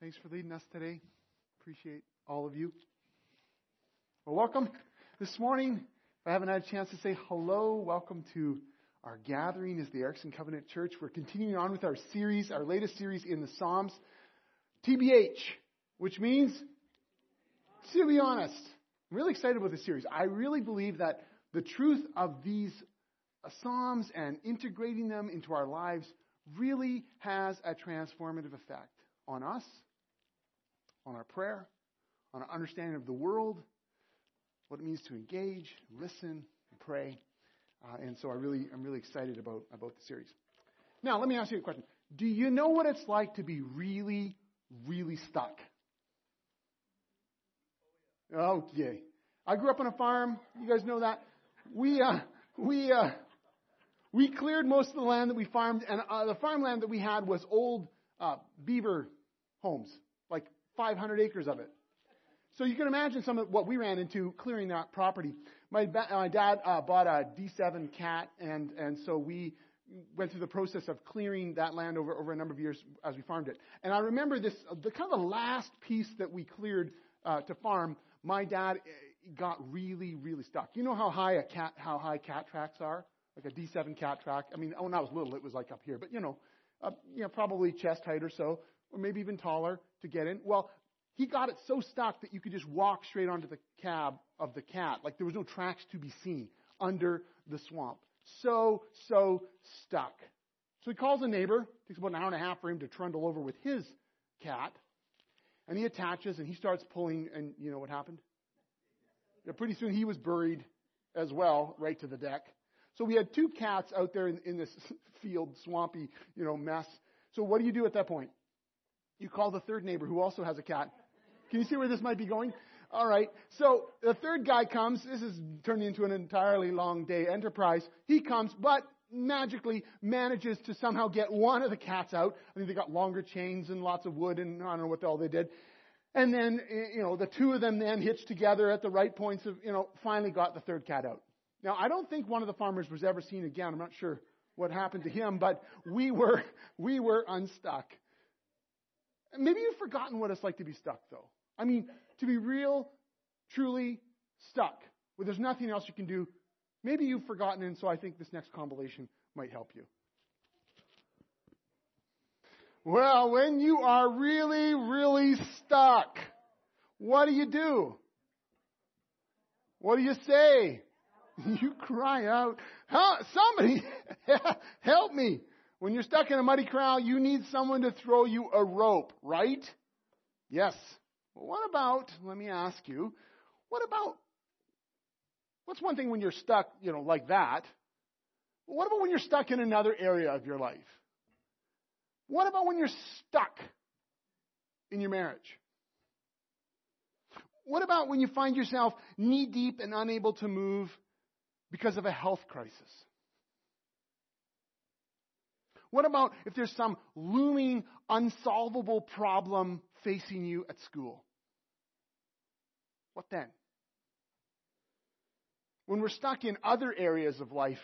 Thanks for leading us today. Appreciate all of you. Well, welcome this morning. If I haven't had a chance to say hello, welcome to our gathering as the Erickson Covenant Church. We're continuing on with our series, our latest series in the Psalms, TBH, which means to be honest. I'm really excited about this series. I really believe that the truth of these uh, Psalms and integrating them into our lives really has a transformative effect on us, on our prayer, on our understanding of the world, what it means to engage, listen, and pray. Uh, and so I really, I'm really excited about, about the series. Now, let me ask you a question. Do you know what it's like to be really, really stuck? Okay. I grew up on a farm. You guys know that. We, uh, we, uh, we cleared most of the land that we farmed, and uh, the farmland that we had was old uh, beaver homes, 500 acres of it. So you can imagine some of what we ran into clearing that property. My, my dad uh, bought a D7 cat, and, and so we went through the process of clearing that land over, over a number of years as we farmed it. And I remember this, the kind of the last piece that we cleared uh, to farm, my dad eh, got really, really stuck. You know how high a cat, how high cat tracks are? like a D7 cat track. I mean, when I was little, it was like up here, but you know, uh, you know, probably chest height or so, or maybe even taller to get in. Well, he got it so stuck that you could just walk straight onto the cab of the cat. Like there was no tracks to be seen under the swamp. So, so stuck. So he calls a neighbor. Takes about an hour and a half for him to trundle over with his cat. And he attaches and he starts pulling, and you know what happened? Pretty soon he was buried as well, right to the deck. So we had two cats out there in, in this field, swampy, you know, mess. So what do you do at that point? You call the third neighbor who also has a cat. Can you see where this might be going? All right. So the third guy comes. This is turning into an entirely long day enterprise. He comes, but magically manages to somehow get one of the cats out. I think they got longer chains and lots of wood and I don't know what all they did. And then, eh, you know, the two of them then hitched together at the right points of, you know, finally got the third cat out. Now, I don't think one of the farmers was ever seen again. I'm not sure what happened to him, but we were, we were unstuck. Maybe you've forgotten what it's like to be stuck, though. I mean, to be real, truly stuck, where there's nothing else you can do. Maybe you've forgotten, and so I think this next compilation might help you. Well, when you are really, really stuck, what do you do? What do you say? You cry out, huh? somebody help me. When you're stuck in a muddy crowd, you need someone to throw you a rope, right? Yes. Well, what about, let me ask you, what about, what's one thing when you're stuck, you know, like that? What about when you're stuck in another area of your life? What about when you're stuck in your marriage? What about when you find yourself knee deep and unable to move because of a health crisis? What about if there's some looming, unsolvable problem facing you at school? What then? When we're stuck in other areas of life,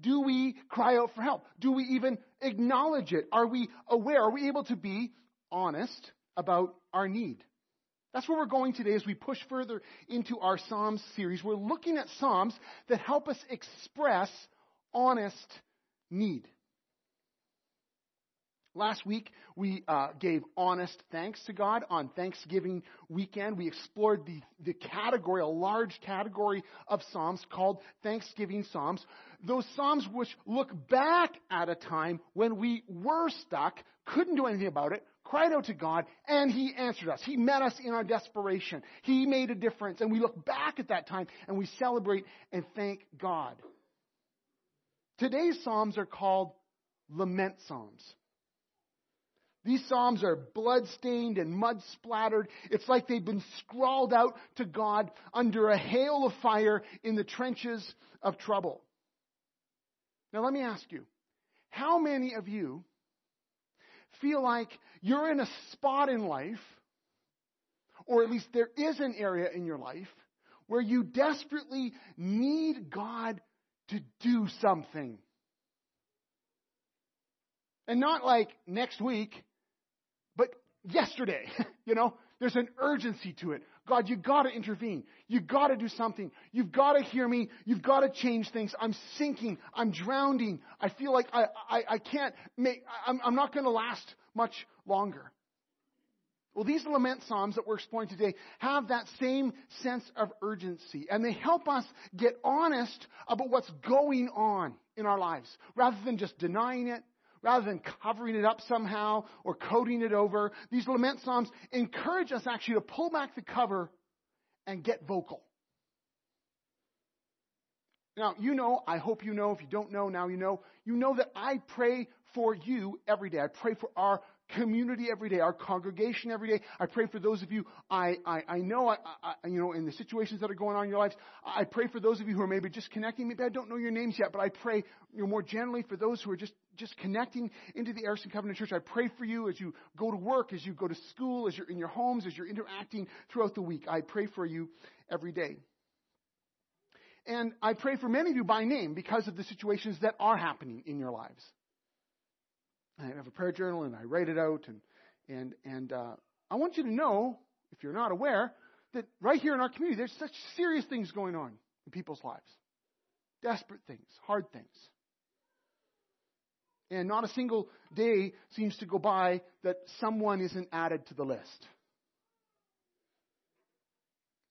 do we cry out for help? Do we even acknowledge it? Are we aware? Are we able to be honest about our need? That's where we're going today as we push further into our Psalms series. We're looking at Psalms that help us express honest need. Last week, we uh, gave honest thanks to God on Thanksgiving weekend. We explored the, the category, a large category of Psalms called Thanksgiving Psalms. Those Psalms which look back at a time when we were stuck, couldn't do anything about it, cried out to God, and He answered us. He met us in our desperation. He made a difference, and we look back at that time and we celebrate and thank God. Today's Psalms are called lament Psalms. These Psalms are blood-stained and mud-splattered. It's like they've been scrawled out to God under a hail of fire in the trenches of trouble. Now let me ask you, how many of you feel like you're in a spot in life, or at least there is an area in your life, where you desperately need God to do something. And not like next week, yesterday. you know, there's an urgency to it. God, you gotta intervene. You gotta do something. You've gotta hear me. You've gotta change things. I'm sinking. I'm drowning. I feel like I, I, I can't make, I'm, I'm not gonna last much longer. Well, these lament psalms that we're exploring today have that same sense of urgency, and they help us get honest about what's going on in our lives, rather than just denying it, rather than covering it up somehow or coating it over. These lament psalms encourage us actually to pull back the cover and get vocal. Now, you know, I hope you know, if you don't know, now you know, you know that I pray for you every day. I pray for our community every day, our congregation every day. I pray for those of you I, I, I know, I, I, you know, in the situations that are going on in your lives. I pray for those of you who are maybe just connecting. Maybe I don't know your names yet, but I pray you know, more generally for those who are just, just connecting into the Erickson Covenant Church. I pray for you as you go to work, as you go to school, as you're in your homes, as you're interacting throughout the week. I pray for you every day. And I pray for many of you by name because of the situations that are happening in your lives. I have a prayer journal and I write it out. And, and, and uh, I want you to know, if you're not aware, that right here in our community, there's such serious things going on in people's lives desperate things, hard things. And not a single day seems to go by that someone isn't added to the list.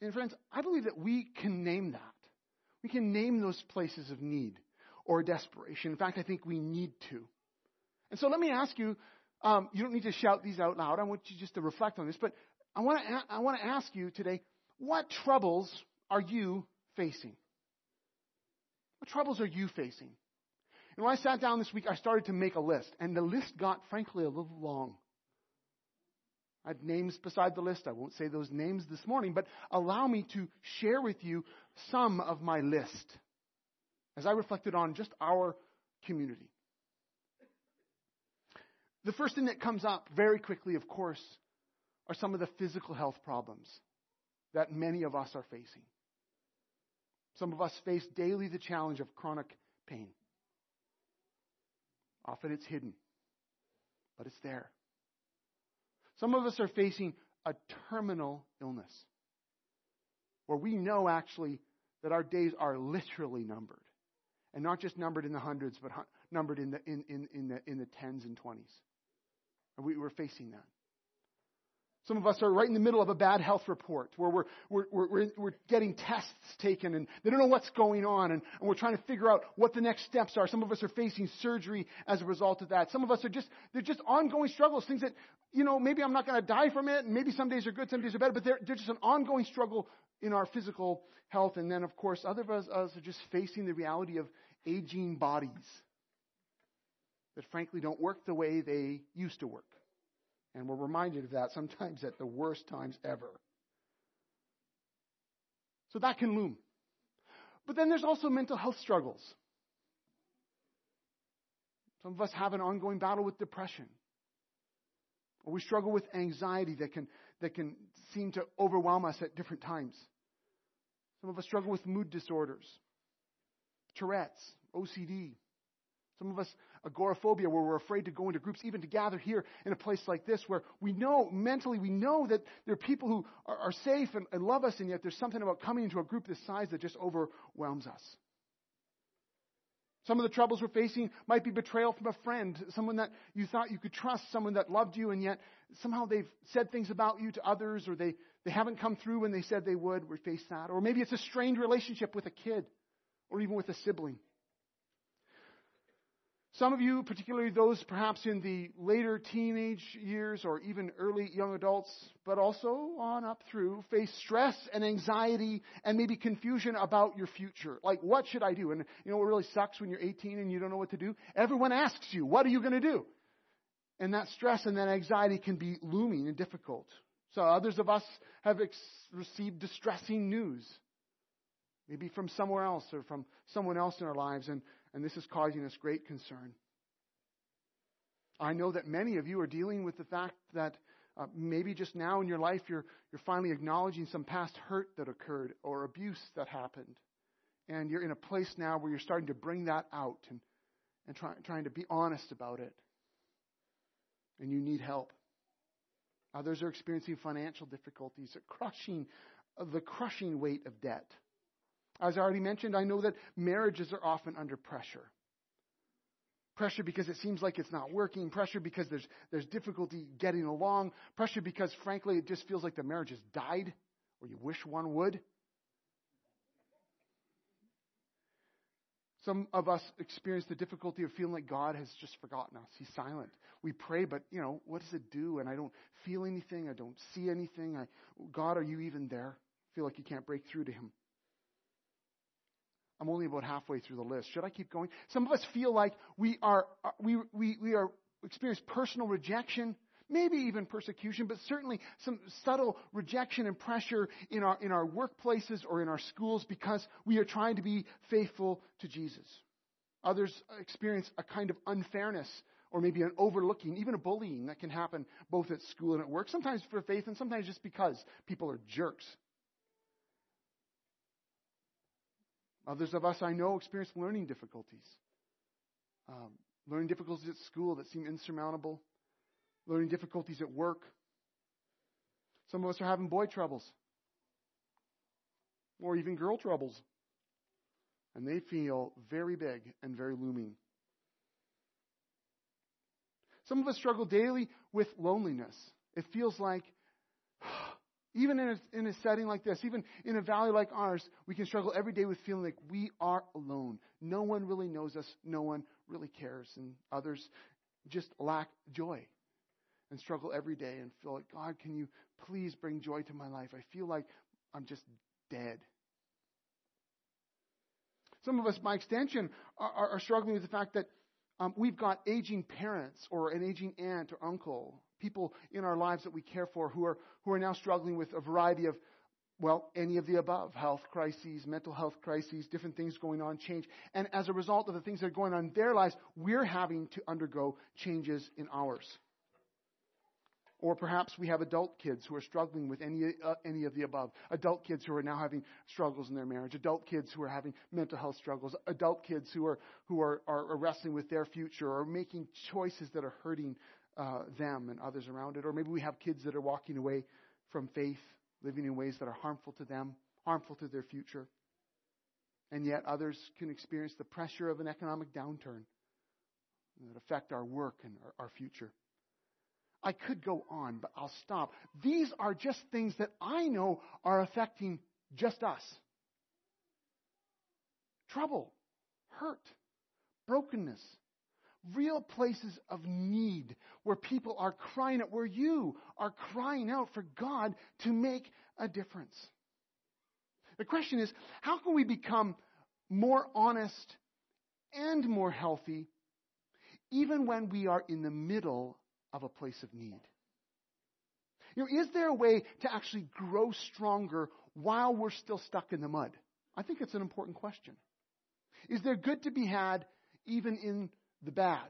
And friends, I believe that we can name that. We can name those places of need or desperation. In fact, I think we need to. And so let me ask you, um, you don't need to shout these out loud. I want you just to reflect on this, but I want to, I want to ask you today, what troubles are you facing? What troubles are you facing? And when I sat down this week, I started to make a list, and the list got, frankly, a little long. I had names beside the list. I won't say those names this morning, but allow me to share with you some of my list as I reflected on just our community. The first thing that comes up very quickly, of course, are some of the physical health problems that many of us are facing. Some of us face daily the challenge of chronic pain. Often it's hidden, but it's there. Some of us are facing a terminal illness where we know actually that our days are literally numbered. And not just numbered in the hundreds, but numbered in the, in, in, in the, in the tens and twenties. We, are facing that. Some of us are right in the middle of a bad health report where we're, we're, we're, we're getting tests taken and they don't know what's going on and, and, we're trying to figure out what the next steps are. Some of us are facing surgery as a result of that. Some of us are just, they're just ongoing struggles, things that, you know, maybe I'm not going to die from it and maybe some days are good, some days are better, but they're, they're just an ongoing struggle in our physical health. And then, of course, other of us, us are just facing the reality of aging bodies that frankly don't work the way they used to work. And we're reminded of that sometimes at the worst times ever. So that can loom. But then there's also mental health struggles. Some of us have an ongoing battle with depression. Or we struggle with anxiety that can, that can seem to overwhelm us at different times. Some of us struggle with mood disorders, Tourette's, OCD, some of us, agoraphobia, where we're afraid to go into groups, even to gather here in a place like this, where we know, mentally, we know that there are people who are, are safe and, and love us, and yet there's something about coming into a group this size that just overwhelms us. Some of the troubles we're facing might be betrayal from a friend, someone that you thought you could trust, someone that loved you, and yet somehow they've said things about you to others, or they, they haven't come through when they said they would. We face that. Or maybe it's a strained relationship with a kid, or even with a sibling. Some of you, particularly those perhaps in the later teenage years or even early young adults, but also on up through, face stress and anxiety and maybe confusion about your future. Like, what should I do? And you know what really sucks when you're 18 and you don't know what to do? Everyone asks you, what are you going to do? And that stress and that anxiety can be looming and difficult. So others of us have ex- received distressing news, maybe from somewhere else or from someone else in our lives. And and this is causing us great concern. I know that many of you are dealing with the fact that uh, maybe just now in your life you're, you're finally acknowledging some past hurt that occurred or abuse that happened. And you're in a place now where you're starting to bring that out and, and try, trying to be honest about it. And you need help. Others are experiencing financial difficulties, crushing, the crushing weight of debt. As I already mentioned, I know that marriages are often under pressure. Pressure because it seems like it's not working. Pressure because there's, there's difficulty getting along. Pressure because, frankly, it just feels like the marriage has died, or you wish one would. Some of us experience the difficulty of feeling like God has just forgotten us. He's silent. We pray, but you know, what does it do? And I don't feel anything. I don't see anything. I, God, are you even there? I feel like you can't break through to Him. I'm only about halfway through the list. Should I keep going? Some of us feel like we are uh, we we we are experience personal rejection, maybe even persecution, but certainly some subtle rejection and pressure in our in our workplaces or in our schools because we are trying to be faithful to Jesus. Others experience a kind of unfairness or maybe an overlooking, even a bullying that can happen both at school and at work, sometimes for faith and sometimes just because people are jerks. Others of us I know experience learning difficulties. Um, learning difficulties at school that seem insurmountable, learning difficulties at work. Some of us are having boy troubles, or even girl troubles. And they feel very big and very looming. Some of us struggle daily with loneliness. It feels like even in a, in a setting like this, even in a valley like ours, we can struggle every day with feeling like we are alone. No one really knows us. No one really cares. And others just lack joy and struggle every day and feel like, God, can you please bring joy to my life? I feel like I'm just dead. Some of us, by extension, are, are, are struggling with the fact that um, we've got aging parents or an aging aunt or uncle people in our lives that we care for who are, who are now struggling with a variety of, well, any of the above health crises, mental health crises, different things going on, change. And as a result of the things that are going on in their lives, we're having to undergo changes in ours. Or perhaps we have adult kids who are struggling with any, uh, any of the above. Adult kids who are now having struggles in their marriage. Adult kids who are having mental health struggles. Adult kids who are, who are, are wrestling with their future or making choices that are hurting uh, them and others around it. Or maybe we have kids that are walking away from faith, living in ways that are harmful to them, harmful to their future. And yet others can experience the pressure of an economic downturn that affect our work and our, our future. I could go on, but I'll stop. These are just things that I know are affecting just us. Trouble, hurt, brokenness, real places of need where people are crying out, where you are crying out for God to make a difference. The question is, how can we become more honest and more healthy even when we are in the middle of a place of need? You know, is there a way to actually grow stronger while we're still stuck in the mud? I think it's an important question. Is there good to be had even in the bad.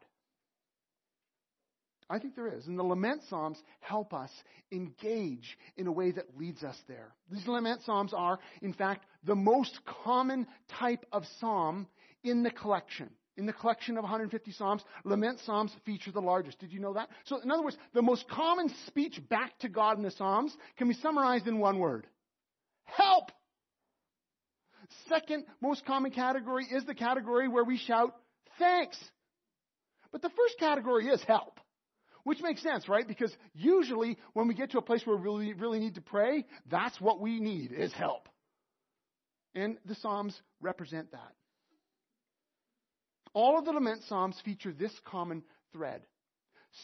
I think there is. And the lament psalms help us engage in a way that leads us there. These lament psalms are, in fact, the most common type of psalm in the collection. In the collection of 150 psalms, lament psalms feature the largest. Did you know that? So, in other words, the most common speech back to God in the psalms can be summarized in one word. Help! Second most common category is the category where we shout, thanks. But the first category is help. Which makes sense, right? Because usually when we get to a place where we really, really need to pray, that's what we need is help. And the Psalms represent that. All of the lament Psalms feature this common thread.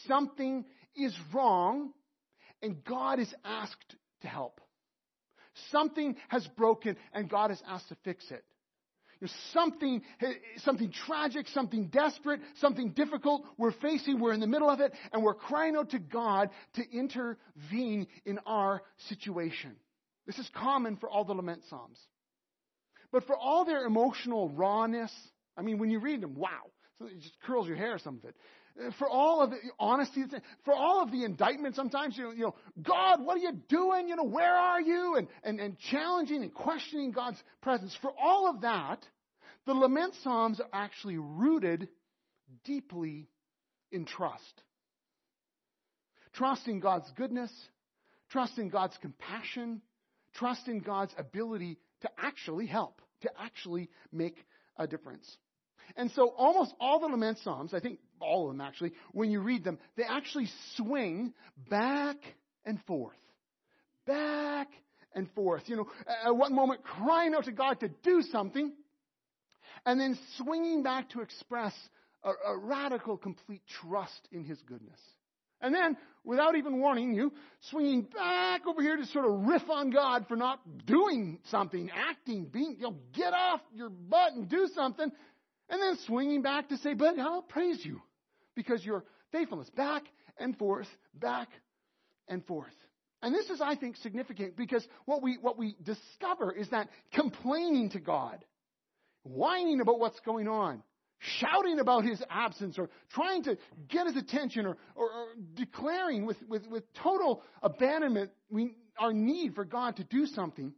Something is wrong and God is asked to help. Something has broken and God is asked to fix it. Something, something tragic, something desperate, something difficult we're facing. We're in the middle of it and we're crying out to God to intervene in our situation. This is common for all the lament psalms. But for all their emotional rawness, I mean, when you read them, wow, so it just curls your hair, some of it. Uh, for all of the honesty, for all of the indictment, sometimes, you know, you know, God, what are you doing? You know, where are you? And, and, and challenging and questioning God's presence. For all of that, the lament psalms are actually rooted deeply in trust. Trust in God's goodness, trust in God's compassion, trust in God's ability to actually help, to actually make a difference. And so almost all the lament psalms, I think all of them actually, when you read them, they actually swing back and forth. Back and forth. You know, at one moment crying out to God to do something, and then swinging back to express a, a radical, complete trust in His goodness. And then, without even warning you, swinging back over here to sort of riff on God for not doing something, acting, being, you know, get off your butt and do something. And then swinging back to say, but I'll praise you because your faithfulness. Back and forth, back and forth. And this is, I think, significant because what we, what we discover is that complaining to God, whining about what's going on, shouting about his absence or trying to get his attention or, or, or declaring with, with, with total abandonment we, our need for God to do something,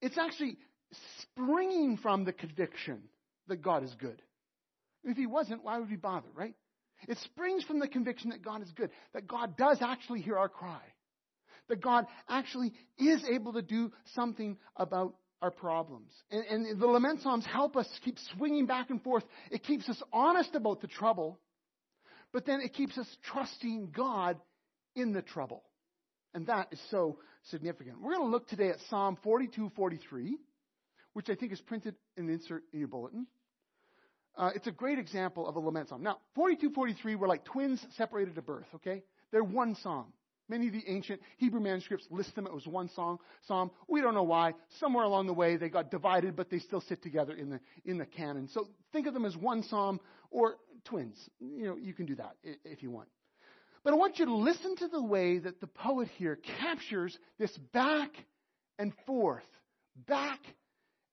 it's actually springing from the conviction that God is good. If he wasn't, why would we bother, right? It springs from the conviction that God is good, that God does actually hear our cry, that God actually is able to do something about our problems. And, and the lament psalms help us keep swinging back and forth. It keeps us honest about the trouble, but then it keeps us trusting God in the trouble. And that is so significant. We're going to look today at Psalm 42 43, which I think is printed in the insert in your bulletin. Uh, it's a great example of a lament psalm. Now, 42 43 were like twins separated at birth, okay? They're one psalm. Many of the ancient Hebrew manuscripts list them. It was one song, psalm. We don't know why. Somewhere along the way, they got divided, but they still sit together in the, in the canon. So think of them as one psalm or twins. You know, you can do that if you want. But I want you to listen to the way that the poet here captures this back and forth, back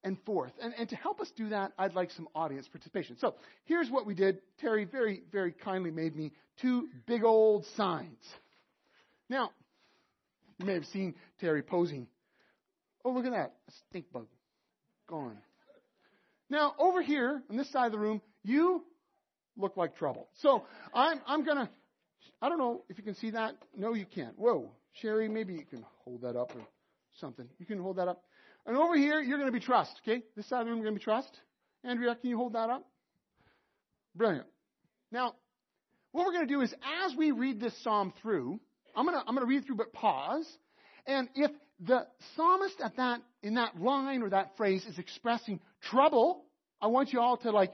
and forth. And, and to help us do that, I'd like some audience participation. So here's what we did. Terry very, very kindly made me two big old signs. Now, you may have seen Terry posing. Oh, look at that. A stink bug. Gone. Now, over here, on this side of the room, you look like trouble. So I'm, I'm going to, I don't know if you can see that. No, you can't. Whoa. Sherry, maybe you can hold that up or something. You can hold that up. And over here, you're going to be trust, okay? This side of the room, you're going to be trust. Andrea, can you hold that up? Brilliant. Now, what we're going to do is as we read this psalm through, I'm going to, I'm going to read through, but pause. And if the psalmist at that, in that line or that phrase is expressing trouble, I want you all to like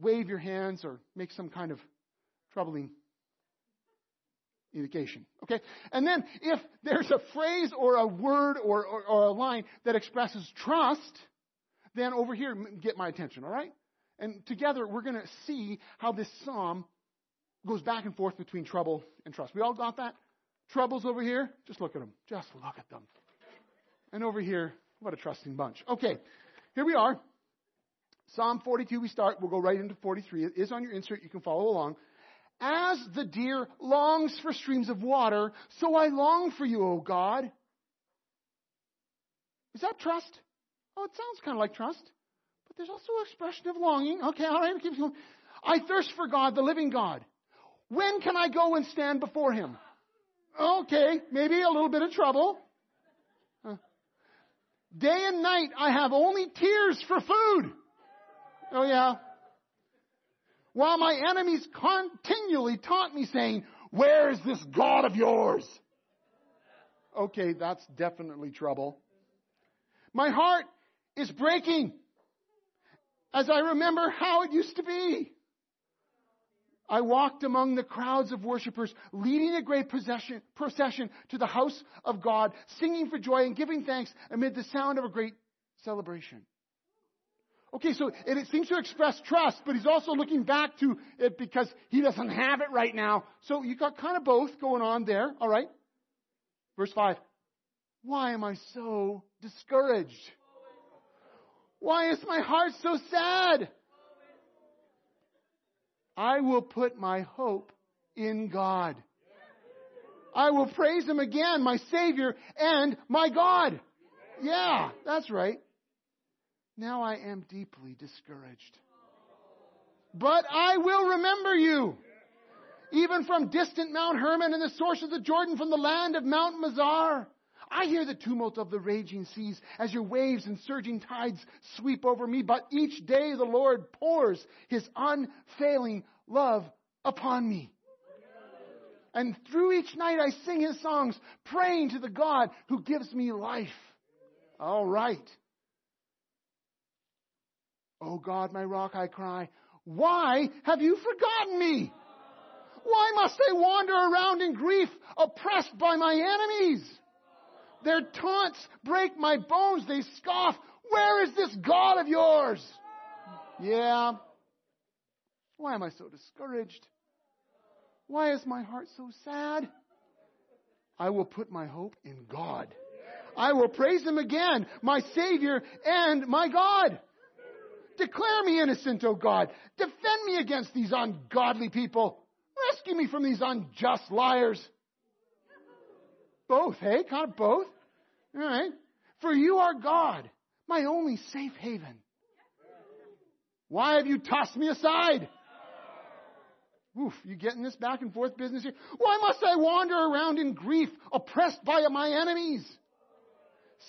wave your hands or make some kind of troubling indication. Okay? And then if there's a phrase or a word or, or, or, a line that expresses trust, then over here, get my attention, all right? And together, we're going to see how this psalm goes back and forth between trouble and trust. We all got that? Troubles over here? Just look at them. Just look at them. And over here, what a trusting bunch. Okay, here we are. Psalm 42, we start. We'll go right into 43. It is on your insert. You can follow along. As the deer longs for streams of water, so I long for you, O God. Is that trust? Oh, it sounds kind of like trust. But there's also an expression of longing. Okay, all right, going. I thirst for God, the living God. When can I go and stand before him? Okay, maybe a little bit of trouble. Day and night I have only tears for food. Oh yeah. While my enemies continually taunt me saying, where is this God of yours? Okay, that's definitely trouble. My heart is breaking as I remember how it used to be. I walked among the crowds of worshippers, leading a great procession, to the house of God, singing for joy and giving thanks amid the sound of a great celebration. Okay, so it, seems to express trust, but he's also looking back to it because he doesn't have it right now. So you got kind of both going on there, alright? Verse 5. Why am I so discouraged? Why is my heart so sad? I will put my hope in God. I will praise Him again, my Savior and my God. Yeah, that's right. Now I am deeply discouraged. But I will remember you. even from distant Mount Hermon and the source of the Jordan from the land of Mount Mizar. I hear the tumult of the raging seas as your waves and surging tides sweep over me, but each day the Lord pours his unfailing love upon me. And through each night I sing his songs, praying to the God who gives me life. All right. Oh God, my rock, I cry, why have you forgotten me? Why must I wander around in grief, oppressed by my enemies? Their taunts break my bones. They scoff. Where is this God of yours? Yeah. Why am I so discouraged? Why is my heart so sad? I will put my hope in God. I will praise Him again, my Savior and my God. Declare me innocent, O God. Defend me against these ungodly people. Rescue me from these unjust liars. Both, hey? Kind of both. All right. For you are God, my only safe haven. Why have you tossed me aside? Oof, you getting this back and forth business here? Why must I wander around in grief, oppressed by my enemies?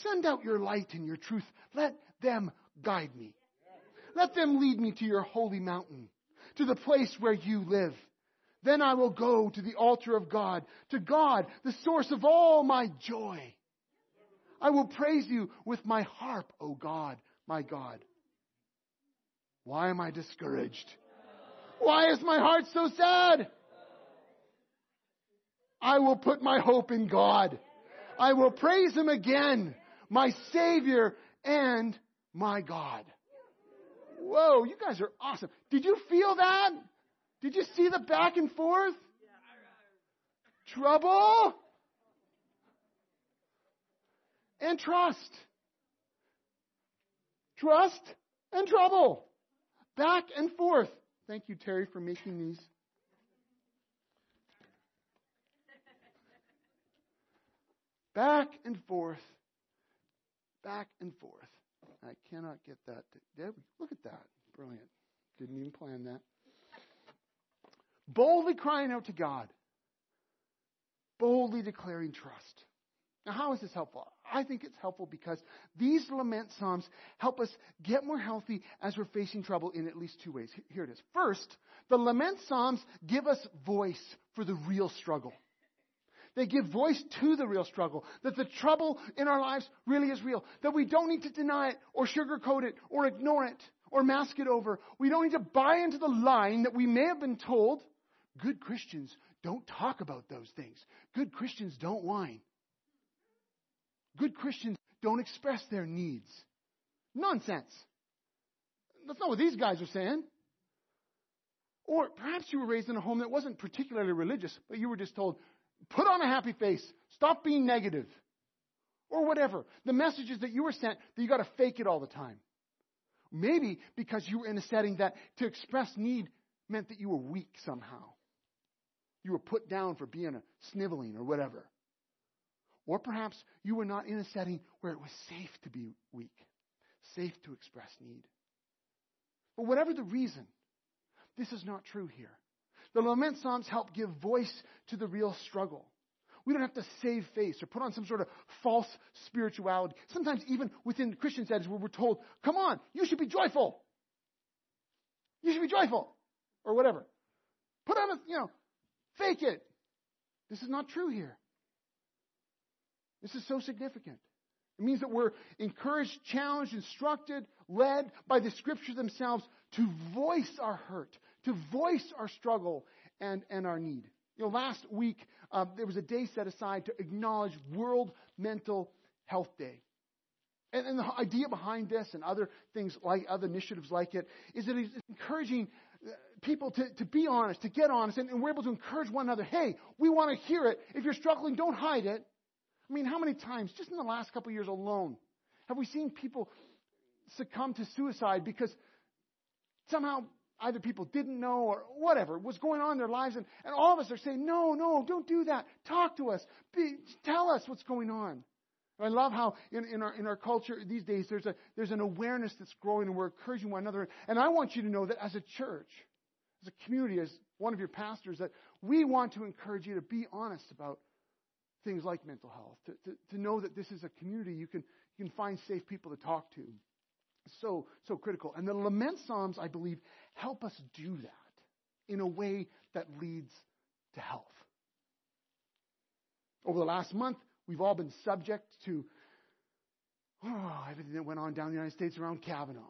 Send out your light and your truth. Let them guide me. Let them lead me to your holy mountain, to the place where you live. Then I will go to the altar of God, to God, the source of all my joy. I will praise you with my harp, O God, my God. Why am I discouraged? Why is my heart so sad? I will put my hope in God. I will praise Him again, my Savior and my God. Whoa, you guys are awesome. Did you feel that? Did you see the back and forth? Trouble and trust. Trust and trouble. Back and forth. Thank you, Terry, for making these. Back and forth. Back and forth. I cannot get that. To, look at that. Brilliant. Didn't even plan that. Boldly crying out to God. Boldly declaring trust. Now, how is this helpful? I think it's helpful because these lament psalms help us get more healthy as we're facing trouble in at least two ways. Here it is. First, the lament psalms give us voice for the real struggle. They give voice to the real struggle. That the trouble in our lives really is real. That we don't need to deny it or sugarcoat it or ignore it or mask it over. We don't need to buy into the line that we may have been told. Good Christians don't talk about those things. Good Christians don't whine. Good Christians don't express their needs. Nonsense. That's not what these guys are saying. Or perhaps you were raised in a home that wasn't particularly religious, but you were just told, put on a happy face, stop being negative, or whatever. The messages that you were sent that you got to fake it all the time. Maybe because you were in a setting that to express need meant that you were weak somehow. You were put down for being a sniveling or whatever. Or perhaps you were not in a setting where it was safe to be weak, safe to express need. But whatever the reason, this is not true here. The lament psalms help give voice to the real struggle. We don't have to save face or put on some sort of false spirituality. Sometimes even within Christian settings where we're told, come on, you should be joyful. You should be joyful. Or whatever. Put on a, you know, fake it. This is not true here. This is so significant. It means that we're encouraged, challenged, instructed, led by the scriptures themselves to voice our hurt, to voice our struggle and, and our need. You know, last week uh, there was a day set aside to acknowledge World Mental Health Day. And, and, the idea behind this and other things like other initiatives like it is that it's encouraging people to, to be honest, to get honest, and, and we're able to encourage one another. Hey, we want to hear it. If you're struggling, don't hide it. I mean, how many times, just in the last couple of years alone, have we seen people succumb to suicide because somehow either people didn't know or whatever was going on in their lives, and, and all of us are saying, no, no, don't do that. Talk to us. Be, tell us what's going on. I love how in, in, our, in our culture these days there's, a, there's an awareness that's growing and we're encouraging one another. And I want you to know that as a church, as a community, as one of your pastors, that we want to encourage you to be honest about things like mental health, to, to, to know that this is a community you can, you can find safe people to talk to. So, so critical. And the lament psalms, I believe, help us do that in a way that leads to health. Over the last month, we've all been subject to oh, everything that went on down in the United States around Kavanaugh.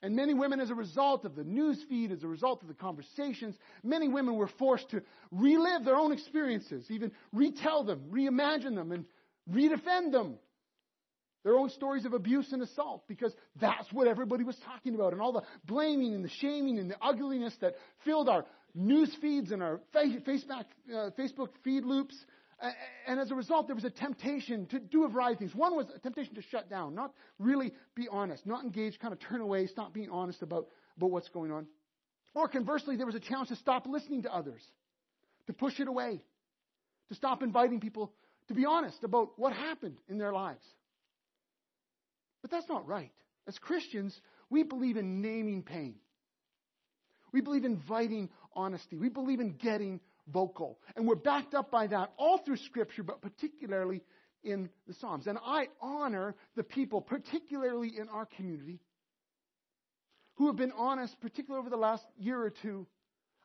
And many women, as a result of the news feed, as a result of the conversations, many women were forced to relive their own experiences, even retell them, reimagine them, and redefend them. Their own stories of abuse and assault, because that's what everybody was talking about. And all the blaming and the shaming and the ugliness that filled our news feeds and our uh, Facebook feed loops. And as a result, there was a temptation to do a variety of things. One was a temptation to shut down, not really be honest, not engage, kind of turn away, stop being honest about, about what's going on. Or conversely, there was a challenge to stop listening to others, to push it away, to stop inviting people to be honest about what happened in their lives. But that's not right. As Christians, we believe in naming pain. We believe in inviting honesty. We believe in getting vocal. And we're backed up by that all through Scripture, but particularly in the Psalms. And I honor the people, particularly in our community, who have been honest, particularly over the last year or two,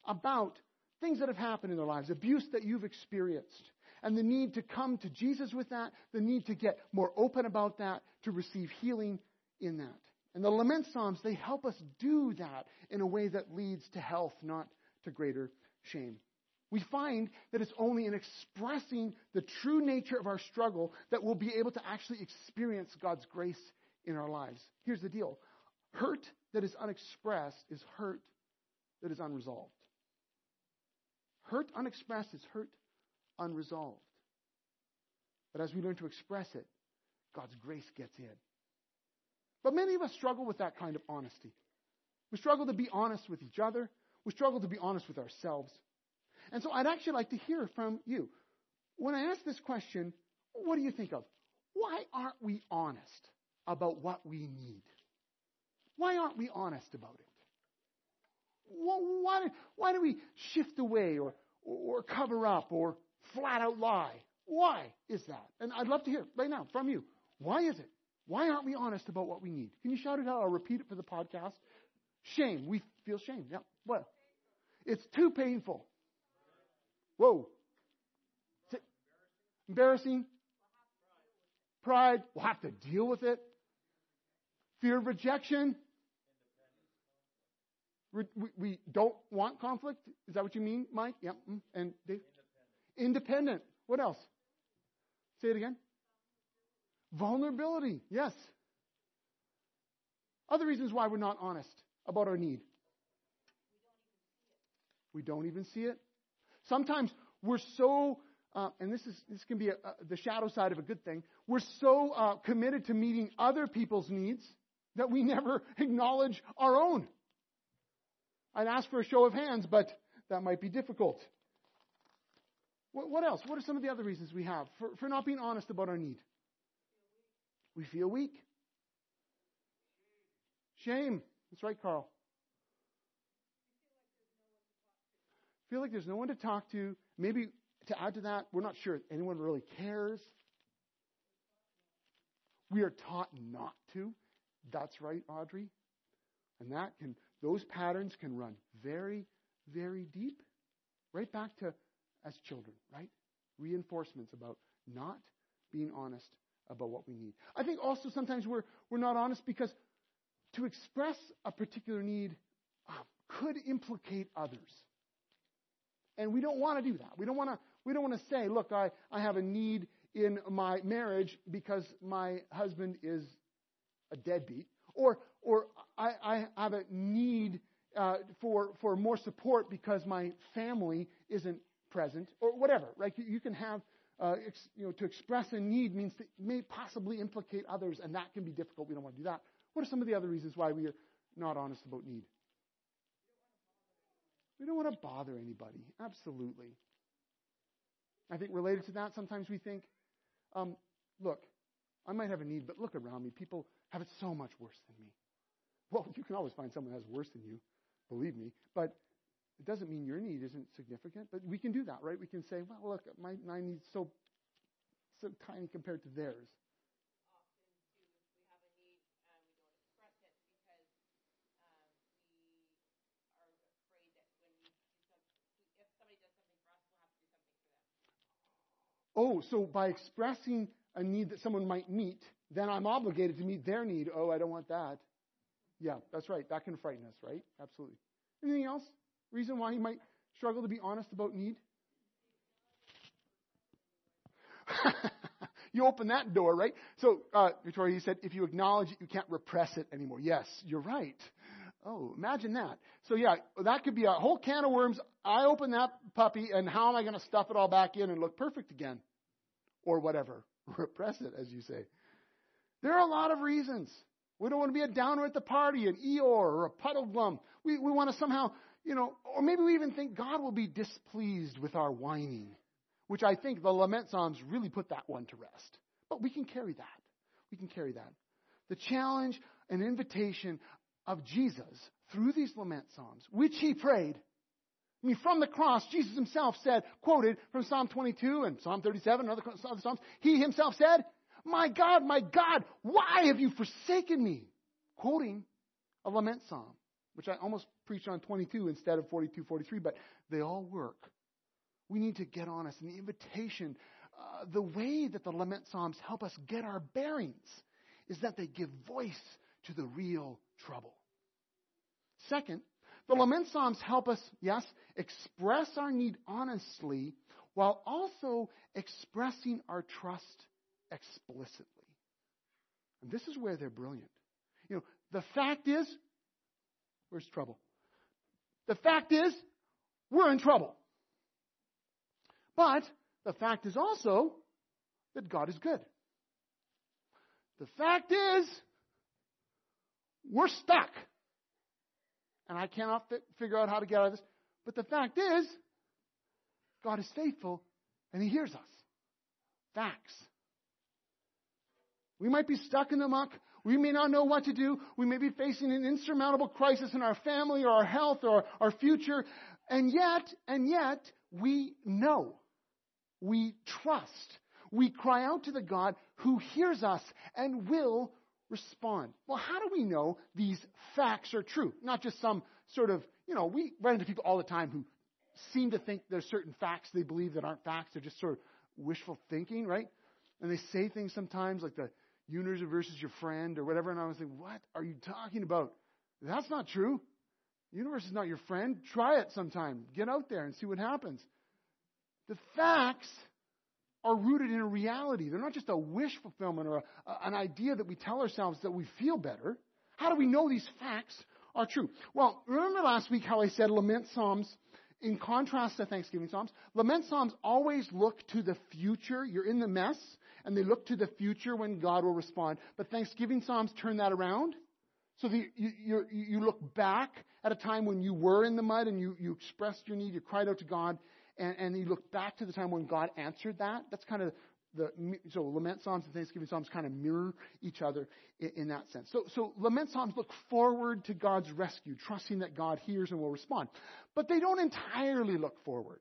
about things that have happened in their lives, abuse that you've experienced, and the need to come to Jesus with that, the need to get more open about that, to receive healing in that. And the lament psalms, they help us do that in a way that leads to health, not to greater shame. We find that it's only in expressing the true nature of our struggle that we'll be able to actually experience God's grace in our lives. Here's the deal hurt that is unexpressed is hurt that is unresolved. Hurt unexpressed is hurt unresolved. But as we learn to express it, God's grace gets in. But many of us struggle with that kind of honesty. We struggle to be honest with each other. We struggle to be honest with ourselves. And so I'd actually like to hear from you. When I ask this question, what do you think of? Why aren't we honest about what we need? Why aren't we honest about it? Why, why do we shift away or, or cover up or flat out lie? Why is that? And I'd love to hear right now from you. Why is it? Why aren't we honest about what we need? Can you shout it out? I'll repeat it for the podcast. Shame. We feel shame. Yeah. What? It's too painful. Whoa. Embarrassing. Pride. We'll have to deal with it. Fear of rejection. We, we don't want conflict. Is that what you mean, Mike? Yeah. Mm, and Dave? Independent. What else? Say it again. Vulnerability. Yes. Other reasons why we're not honest about our need. We don't even see it. Sometimes we're so, uh, and this is this can be a, a, the shadow side of a good thing. We're so uh, committed to meeting other people's needs that we never acknowledge our own. I'd ask for a show of hands, but that might be difficult. What, what else? What are some of the other reasons we have for, for not being honest about our need? We feel weak. Shame. That's right, Carl. Feel like there's no one to talk to. Maybe to add to that, we're not sure anyone really cares. We are taught not to. That's right, Audrey. And that can those patterns can run very, very deep. Right back to as children, right? Reinforcements about not being honest about what we need. I think also sometimes we're, we're not honest because to express a particular need uh, could implicate others. And we don't want to do that. We don't want to, we don't want to say, look, I, I have a need in my marriage because my husband is a deadbeat. Or, or I, I have a need uh, for, for more support because my family isn't present, or whatever, right? You, you can have, uh, ex, you know, to express a need means to may possibly implicate others, and that can be difficult. We don't want to do that. What are some of the other reasons why we are not honest about need? We don't want to bother anybody. Absolutely. I think related to that, sometimes we think, um, look, I might have a need, but look around me. People have it so much worse than me. Well, you can always find someone has worse than you, believe me. But It doesn't mean your need isn't significant, but we can do that, right? We can say, well, look, my, my need's so, so tiny compared to theirs. Oh, so by expressing a need that someone might meet, then I'm obligated to meet their need. Oh, I don't want that. Yeah, that's right. That can frighten us, right? Absolutely. Anything else? Reason why he might struggle to be honest about need? you open that door, right? So, uh, Victoria, you said if you acknowledge it, you can't repress it anymore. Yes, you're right. Oh, imagine that. So yeah, that could be a whole can of worms. I open that puppy and how am I going to stuff it all back in and look perfect again? Or whatever. Repress it, as you say. There are a lot of reasons. We don't want to be a downer at the party, an Eeyore or a Puddleglum. We, we want to somehow, you know, or maybe we even think God will be displeased with our whining, which I think the lament psalms really put that one to rest. But we can carry that. We can carry that. The challenge and invitation of Jesus through these lament psalms, which he prayed. I mean, from the cross, Jesus himself said, quoted from Psalm 22 and Psalm 37 and other, other Psalms, he himself said, My God, my God, why have you forsaken me? Quoting a lament psalm, which I almost preached on 22 instead of 42, 43, but they all work. We need to get honest. And the invitation, uh, the way that the lament psalms help us get our bearings is that they give voice to the real trouble. Second, the lament psalms help us, yes, express our need honestly while also expressing our trust explicitly. And this is where they're brilliant. You know, the fact is, where's trouble? The fact is, we're in trouble. But the fact is also that God is good. The fact is, we're stuck. And I cannot fi- figure out how to get out of this. But the fact is, God is faithful and He hears us. Facts. We might be stuck in the muck. We may not know what to do. We may be facing an insurmountable crisis in our family or our health or our future. And yet, and yet, we know. We trust. We cry out to the God who hears us and will respond. Well, how do we know these facts are true? Not just some sort of, you know, we run into people all the time who seem to think there's certain facts they believe that aren't facts. They're just sort of wishful thinking, right? And they say things sometimes like the universe versus your friend or whatever. And I was like, what are you talking about? That's not true. The universe is not your friend. Try it sometime. Get out there and see what happens. The facts are rooted in a reality. They're not just a wish fulfillment or a, a, an idea that we tell ourselves that we feel better. How do we know these facts are true? Well, remember last week how I said lament psalms, in contrast to Thanksgiving psalms, lament psalms always look to the future. You're in the mess, and they look to the future when God will respond. But Thanksgiving psalms turn that around. So the, you, you, you look back at a time when you were in the mud and you, you expressed your need, you cried out to God, and, and you look back to the time when God answered that. That's kind of the so lament psalms and thanksgiving psalms kind of mirror each other in, in, that sense. So so lament psalms look forward to God's rescue, trusting that God hears and will respond, but they don't entirely look forward.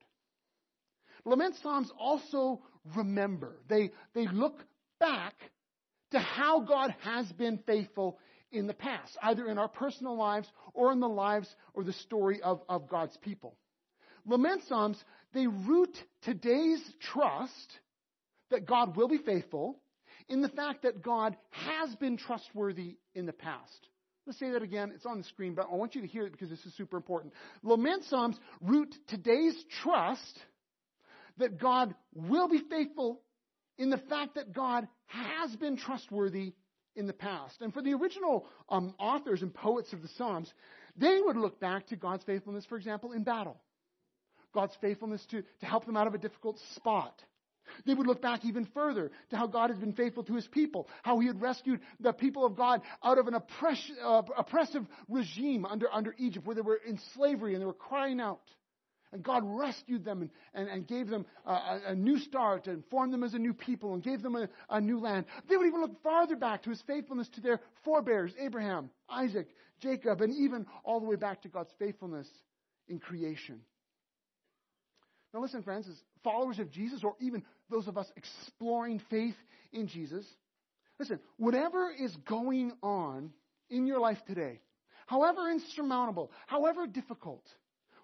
Lament psalms also remember. They they look back to how God has been faithful in the past, either in our personal lives or in the lives or the story of, of God's people. Lament psalms they root today's trust that God will be faithful in the fact that God has been trustworthy in the past. Let's say that again. It's on the screen, but I want you to hear it because this is super important. Lament Psalms root today's trust that God will be faithful in the fact that God has been trustworthy in the past. And for the original um, authors and poets of the Psalms, they would look back to God's faithfulness, for example, in battle. God's faithfulness to, to help them out of a difficult spot. They would look back even further to how God has been faithful to his people, how he had rescued the people of God out of an oppress, uh, oppressive regime under, under Egypt where they were in slavery and they were crying out. And God rescued them and, and, and gave them a, a, new start and formed them as a new people and gave them a, a new land. They would even look farther back to his faithfulness to their forebears, Abraham, Isaac, Jacob, and even all the way back to God's faithfulness in creation. Now, listen, friends, as followers of Jesus, or even those of us exploring faith in Jesus, listen, whatever is going on in your life today, however insurmountable, however difficult,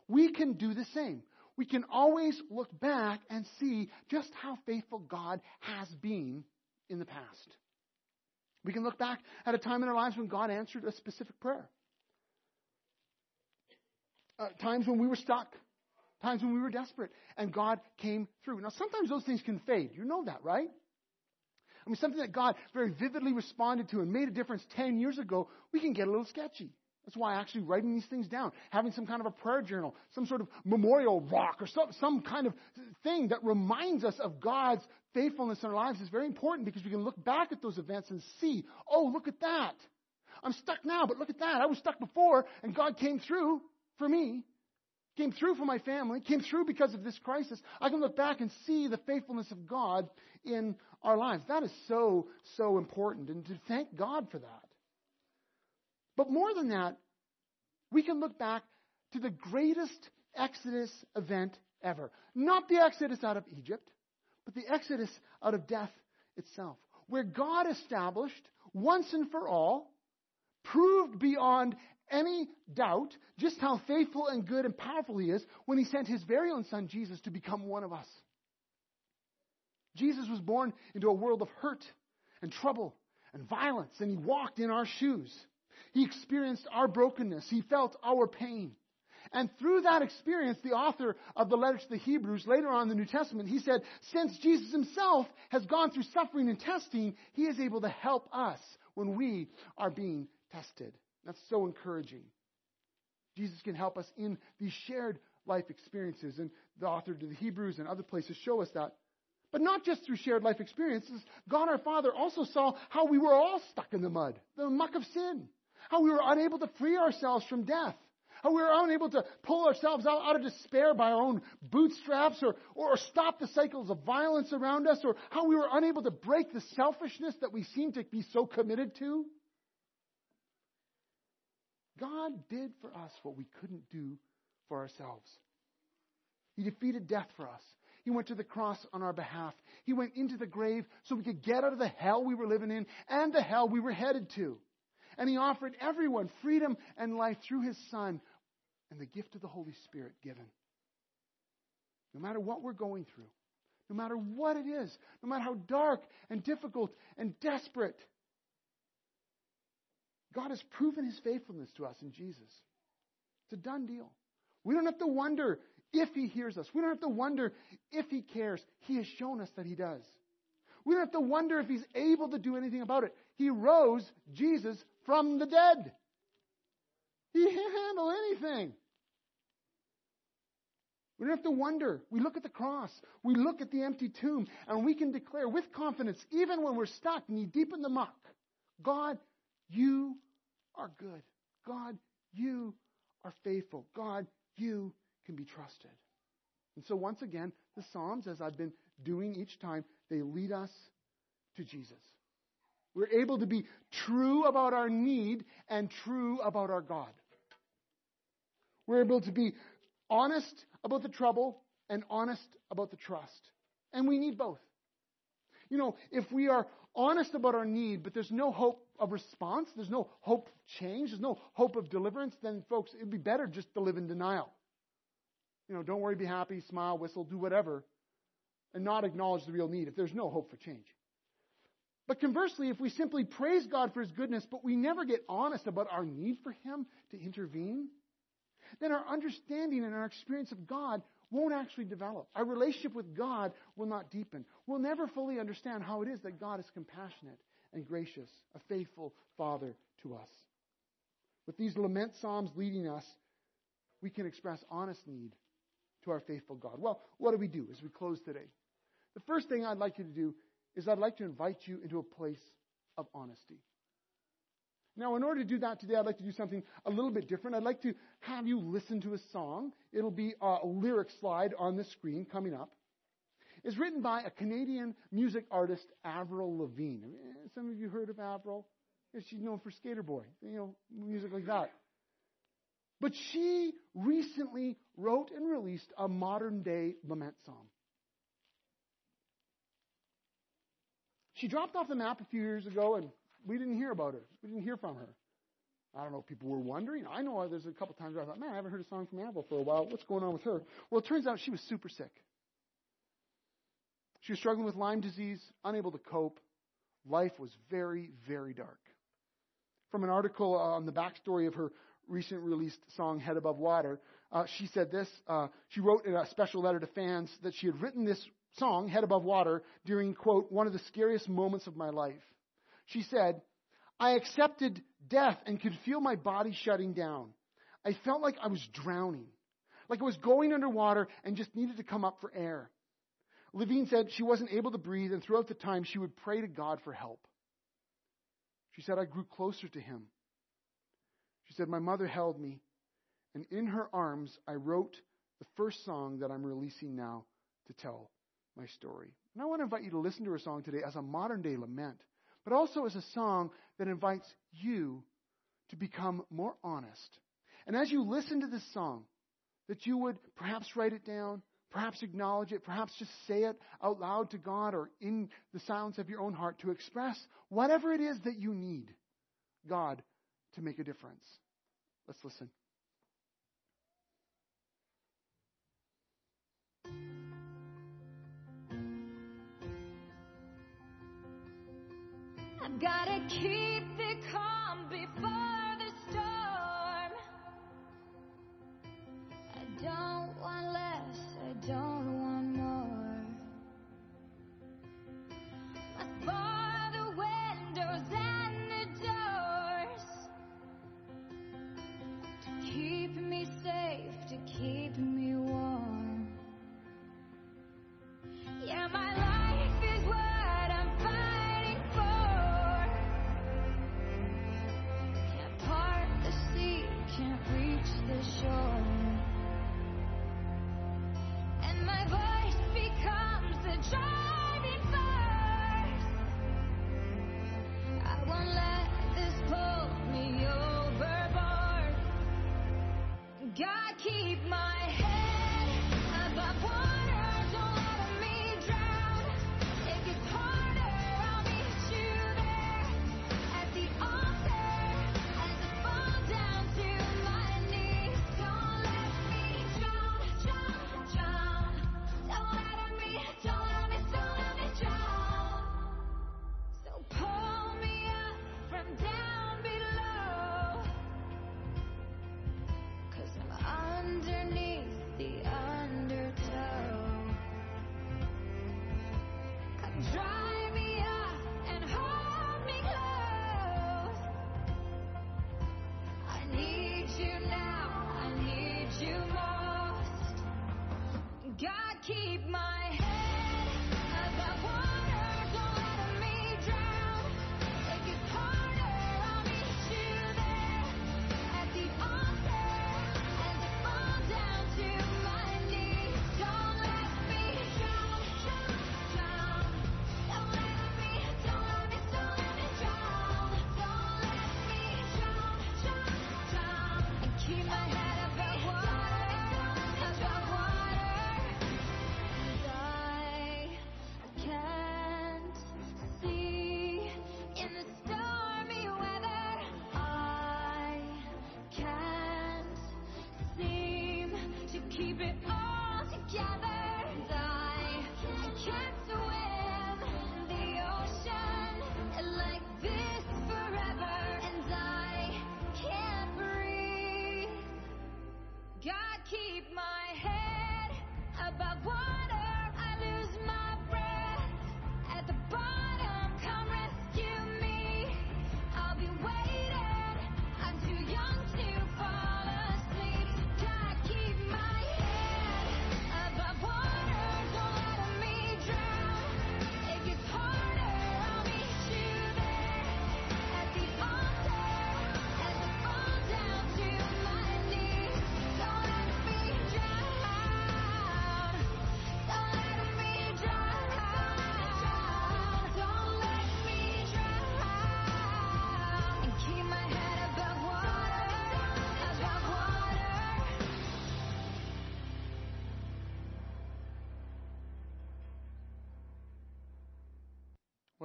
we can do the same. We can always look back and see just how faithful God has been in the past. We can look back at a time in our lives when God answered a specific prayer. Uh, times when we were stuck, times when we were desperate, and God came through. Now, sometimes those things can fade. You know that, right? I mean, something that God very vividly responded to and made a difference 10 years ago, we can get a little sketchy. That's why actually writing these things down, having some kind of a prayer journal, some sort of memorial rock, or some, some kind of thing that reminds us of God's faithfulness in our lives is very important because we can look back at those events and see, oh, look at that. I'm stuck now, but look at that. I was stuck before, and God came through for me, came through for my family, came through because of this crisis. I can look back and see the faithfulness of God in our lives. That is so, so important, and to thank God for that. But more than that, we can look back to the greatest Exodus event ever. Not the Exodus out of Egypt, but the Exodus out of death itself, where God established once and for all, proved beyond any doubt just how faithful and good and powerful He is when He sent His very own Son, Jesus, to become one of us. Jesus was born into a world of hurt and trouble and violence, and He walked in our shoes. He experienced our brokenness. He felt our pain. And through that experience, the author of the letter to the Hebrews, later on in the New Testament, he said, since Jesus himself has gone through suffering and testing, he is able to help us when we are being tested. That's so encouraging. Jesus can help us in these shared life experiences. And the author to the Hebrews and other places show us that. But not just through shared life experiences. God our Father also saw how we were all stuck in the mud, the muck of sin. How we were unable to free ourselves from death. How we were unable to pull ourselves out, out of despair by our own bootstraps or, or stop the cycles of violence around us or how we were unable to break the selfishness that we seem to be so committed to. God did for us what we couldn't do for ourselves. He defeated death for us. He went to the cross on our behalf. He went into the grave so we could get out of the hell we were living in and the hell we were headed to. And he offered everyone freedom and life through his Son and the gift of the Holy Spirit given. No matter what we're going through, no matter what it is, no matter how dark and difficult and desperate, God has proven his faithfulness to us in Jesus. It's a done deal. We don't have to wonder if he hears us. We don't have to wonder if he cares. He has shown us that he does. We don't have to wonder if he's able to do anything about it. He rose Jesus from the dead. He can handle anything. We don't have to wonder. We look at the cross. We look at the empty tomb, and we can declare with confidence, even when we're stuck knee deep in the muck, God, you are good. God, you are faithful. God, you can be trusted. And so, once again, the Psalms, as I've been doing each time, they lead us to Jesus. We're able to be true about our need and true about our God. We're able to be honest about the trouble and honest about the trust. And we need both. You know, if we are honest about our need, but there's no hope of response, there's no hope of change, there's no hope of deliverance, then folks, it'd be better just to live in denial. You know, don't worry, be happy, smile, whistle, do whatever, and not acknowledge the real need if there's no hope for change. But conversely, if we simply praise God for His goodness, but we never get honest about our need for Him to intervene, then our understanding and our experience of God won't actually develop. Our relationship with God will not deepen. We'll never fully understand how it is that God is compassionate and gracious, a faithful Father to us. With these lament psalms leading us, we can express honest need to our faithful God. Well, what do we do as we close today? The first thing I'd like you to do is I'd like to invite you into a place of honesty. Now, in order to do that today, I'd like to do something a little bit different. I'd like to have you listen to a song. It'll be a lyric slide on the screen coming up. It's written by a Canadian music artist, Avril Lavigne. Eh, some of you heard of Avril? She's known for Skater Boy, you know, music like that. But she recently wrote and released a modern day lament song. She dropped off the map a few years ago and we didn't hear about her. We didn't hear from her. I don't know if people were wondering. I know there's a couple times where I thought, man, I haven't heard a song from Annabelle for a while. What's going on with her? Well, it turns out she was super sick. She was struggling with Lyme disease, unable to cope. Life was very, very dark. From an article on the backstory of her recent released song, Head Above Water, uh, she said this. Uh, she wrote in a special letter to fans that she had written this song, Head Above Water, during, quote, one of the scariest moments of my life. She said, I accepted death and could feel my body shutting down. I felt like I was drowning, like I was going underwater and just needed to come up for air. Lavigne said she wasn't able to breathe, and throughout the time she would pray to God for help. She said, I grew closer to him. She said, My mother held me, and in her arms I wrote the first song that I'm releasing now to tell my story. And I want to invite you to listen to her song today as a modern day lament, but also as a song that invites you to become more honest. And as you listen to this song, that you would perhaps write it down, perhaps acknowledge it, perhaps just say it out loud to God or in the silence of your own heart to express whatever it is that you need God to make a difference. Let's listen. I've gotta keep it calm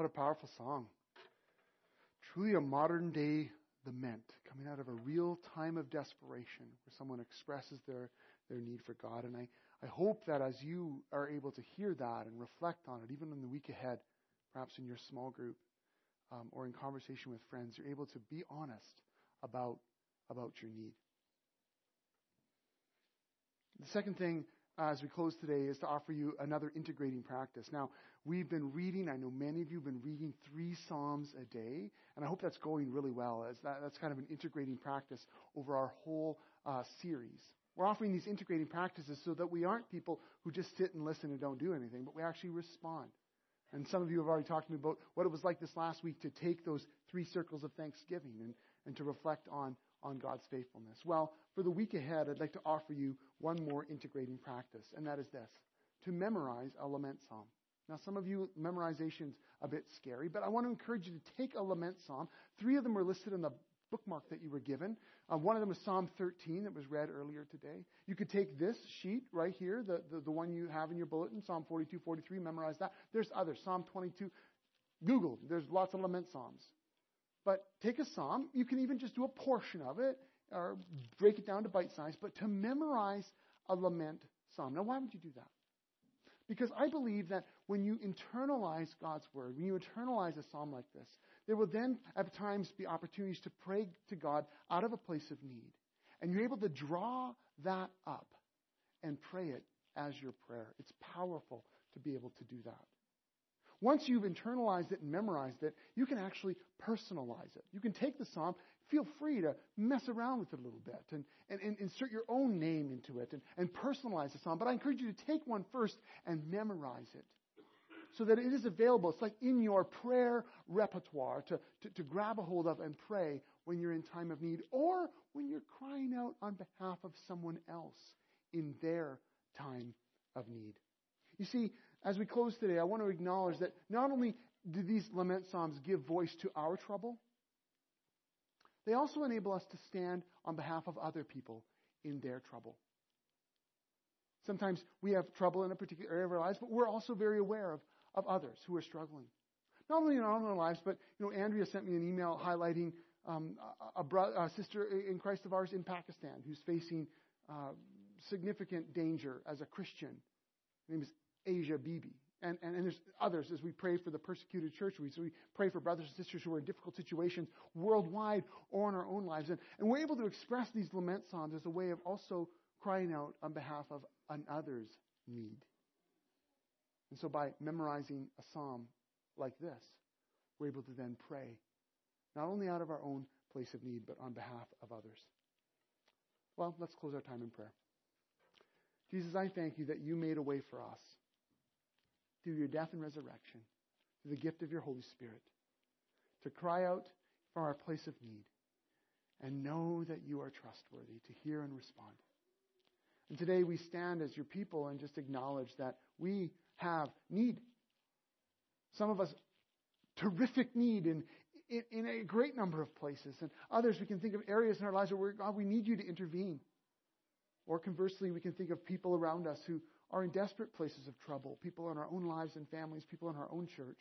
What a powerful song. Truly a modern day lament coming out of a real time of desperation where someone expresses their, their need for God. And I, I hope that as you are able to hear that and reflect on it, even in the week ahead, perhaps in your small group um, or in conversation with friends, you're able to be honest about, about your need. The second thing uh, as we close today is to offer you another integrating practice. Now, we've been reading, I know many of you have been reading three Psalms a day, and I hope that's going really well. As that, that's kind of an integrating practice over our whole uh, series. We're offering these integrating practices so that we aren't people who just sit and listen and don't do anything, but we actually respond. And some of you have already talked to me about what it was like this last week to take those three circles of thanksgiving and, and to reflect on, on God's faithfulness. Well, for the week ahead, I'd like to offer you one more integrating practice, and that is this to memorize a lament psalm. Now, some of you, memorization's a bit scary, but I want to encourage you to take a lament psalm. Three of them are listed in the bookmark that you were given. Uh, one of them is Psalm 13 that was read earlier today. You could take this sheet right here, the, the, the one you have in your bulletin, Psalm 42, 43, memorize that. There's others, Psalm 22. Google, there's lots of lament psalms. But take a psalm. You can even just do a portion of it or break it down to bite size, but to memorize a lament psalm. Now, why would you do that? Because I believe that when you internalize God's word, when you internalize a psalm like this, there will then at times be opportunities to pray to God out of a place of need. And you're able to draw that up and pray it as your prayer. It's powerful to be able to do that. Once you've internalized it and memorized it, you can actually personalize it. You can take the psalm, feel free to mess around with it a little bit and, and, and insert your own name into it and, and personalize the psalm. But I encourage you to take one first and memorize it so that it is available. It's like in your prayer repertoire to, to, to grab a hold of and pray when you're in time of need or when you're crying out on behalf of someone else in their time of need. You see, as we close today, I want to acknowledge that not only do these lament psalms give voice to our trouble, they also enable us to stand on behalf of other people in their trouble. Sometimes we have trouble in a particular area of our lives, but we're also very aware of, of others who are struggling. Not only in our own lives, but you know, Andrea sent me an email highlighting um, a, a, sister in Christ of ours in Pakistan who's facing uh, significant danger as a Christian. Her name is Asia Bibi. And, and, and, there's others as we pray for the persecuted church. We, so we pray for brothers and sisters who are in difficult situations worldwide or in our own lives. And, and we're able to express these lament psalms as a way of also crying out on behalf of another's need. And so by memorizing a psalm like this, we're able to then pray, not only out of our own place of need, but on behalf of others. Well, let's close our time in prayer. Jesus, I thank you that you made a way for us through your death and resurrection, through the gift of your Holy Spirit, to cry out from our place of need and know that you are trustworthy to hear and respond. And today we stand as your people and just acknowledge that we have need. Some of us, terrific need in, in, in a great number of places. And others, we can think of areas in our lives where, God, we need you to intervene. Or conversely, we can think of people around us who are in desperate places of trouble, people in our own lives and families, people in our own church.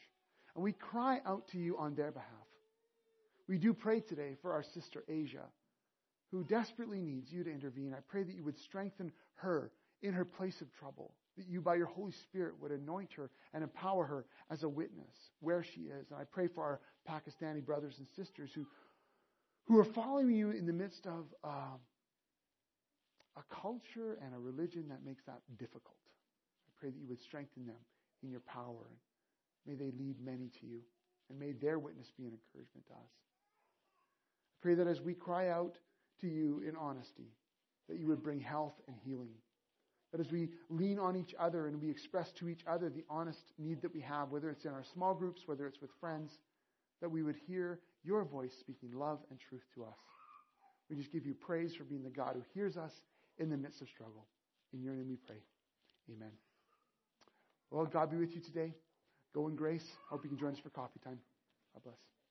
And we cry out to you on their behalf. We do pray today for our sister Asia, who desperately needs you to intervene. I pray that you would strengthen her in her place of trouble, that you, by your Holy Spirit, would anoint her and empower her as a witness where she is. And I pray for our Pakistani brothers and sisters who, who are following you in the midst of. Uh, a culture and a religion that makes that difficult. I pray that you would strengthen them in your power. May they lead many to you. And may their witness be an encouragement to us. I pray that as we cry out to you in honesty, that you would bring health and healing. That as we lean on each other and we express to each other the honest need that we have, whether it's in our small groups, whether it's with friends, that we would hear your voice speaking love and truth to us. We just give you praise for being the God who hears us in the midst of struggle. In your name we pray. Amen. Well, God be with you today. Go in grace. Hope you can join us for coffee time. God bless.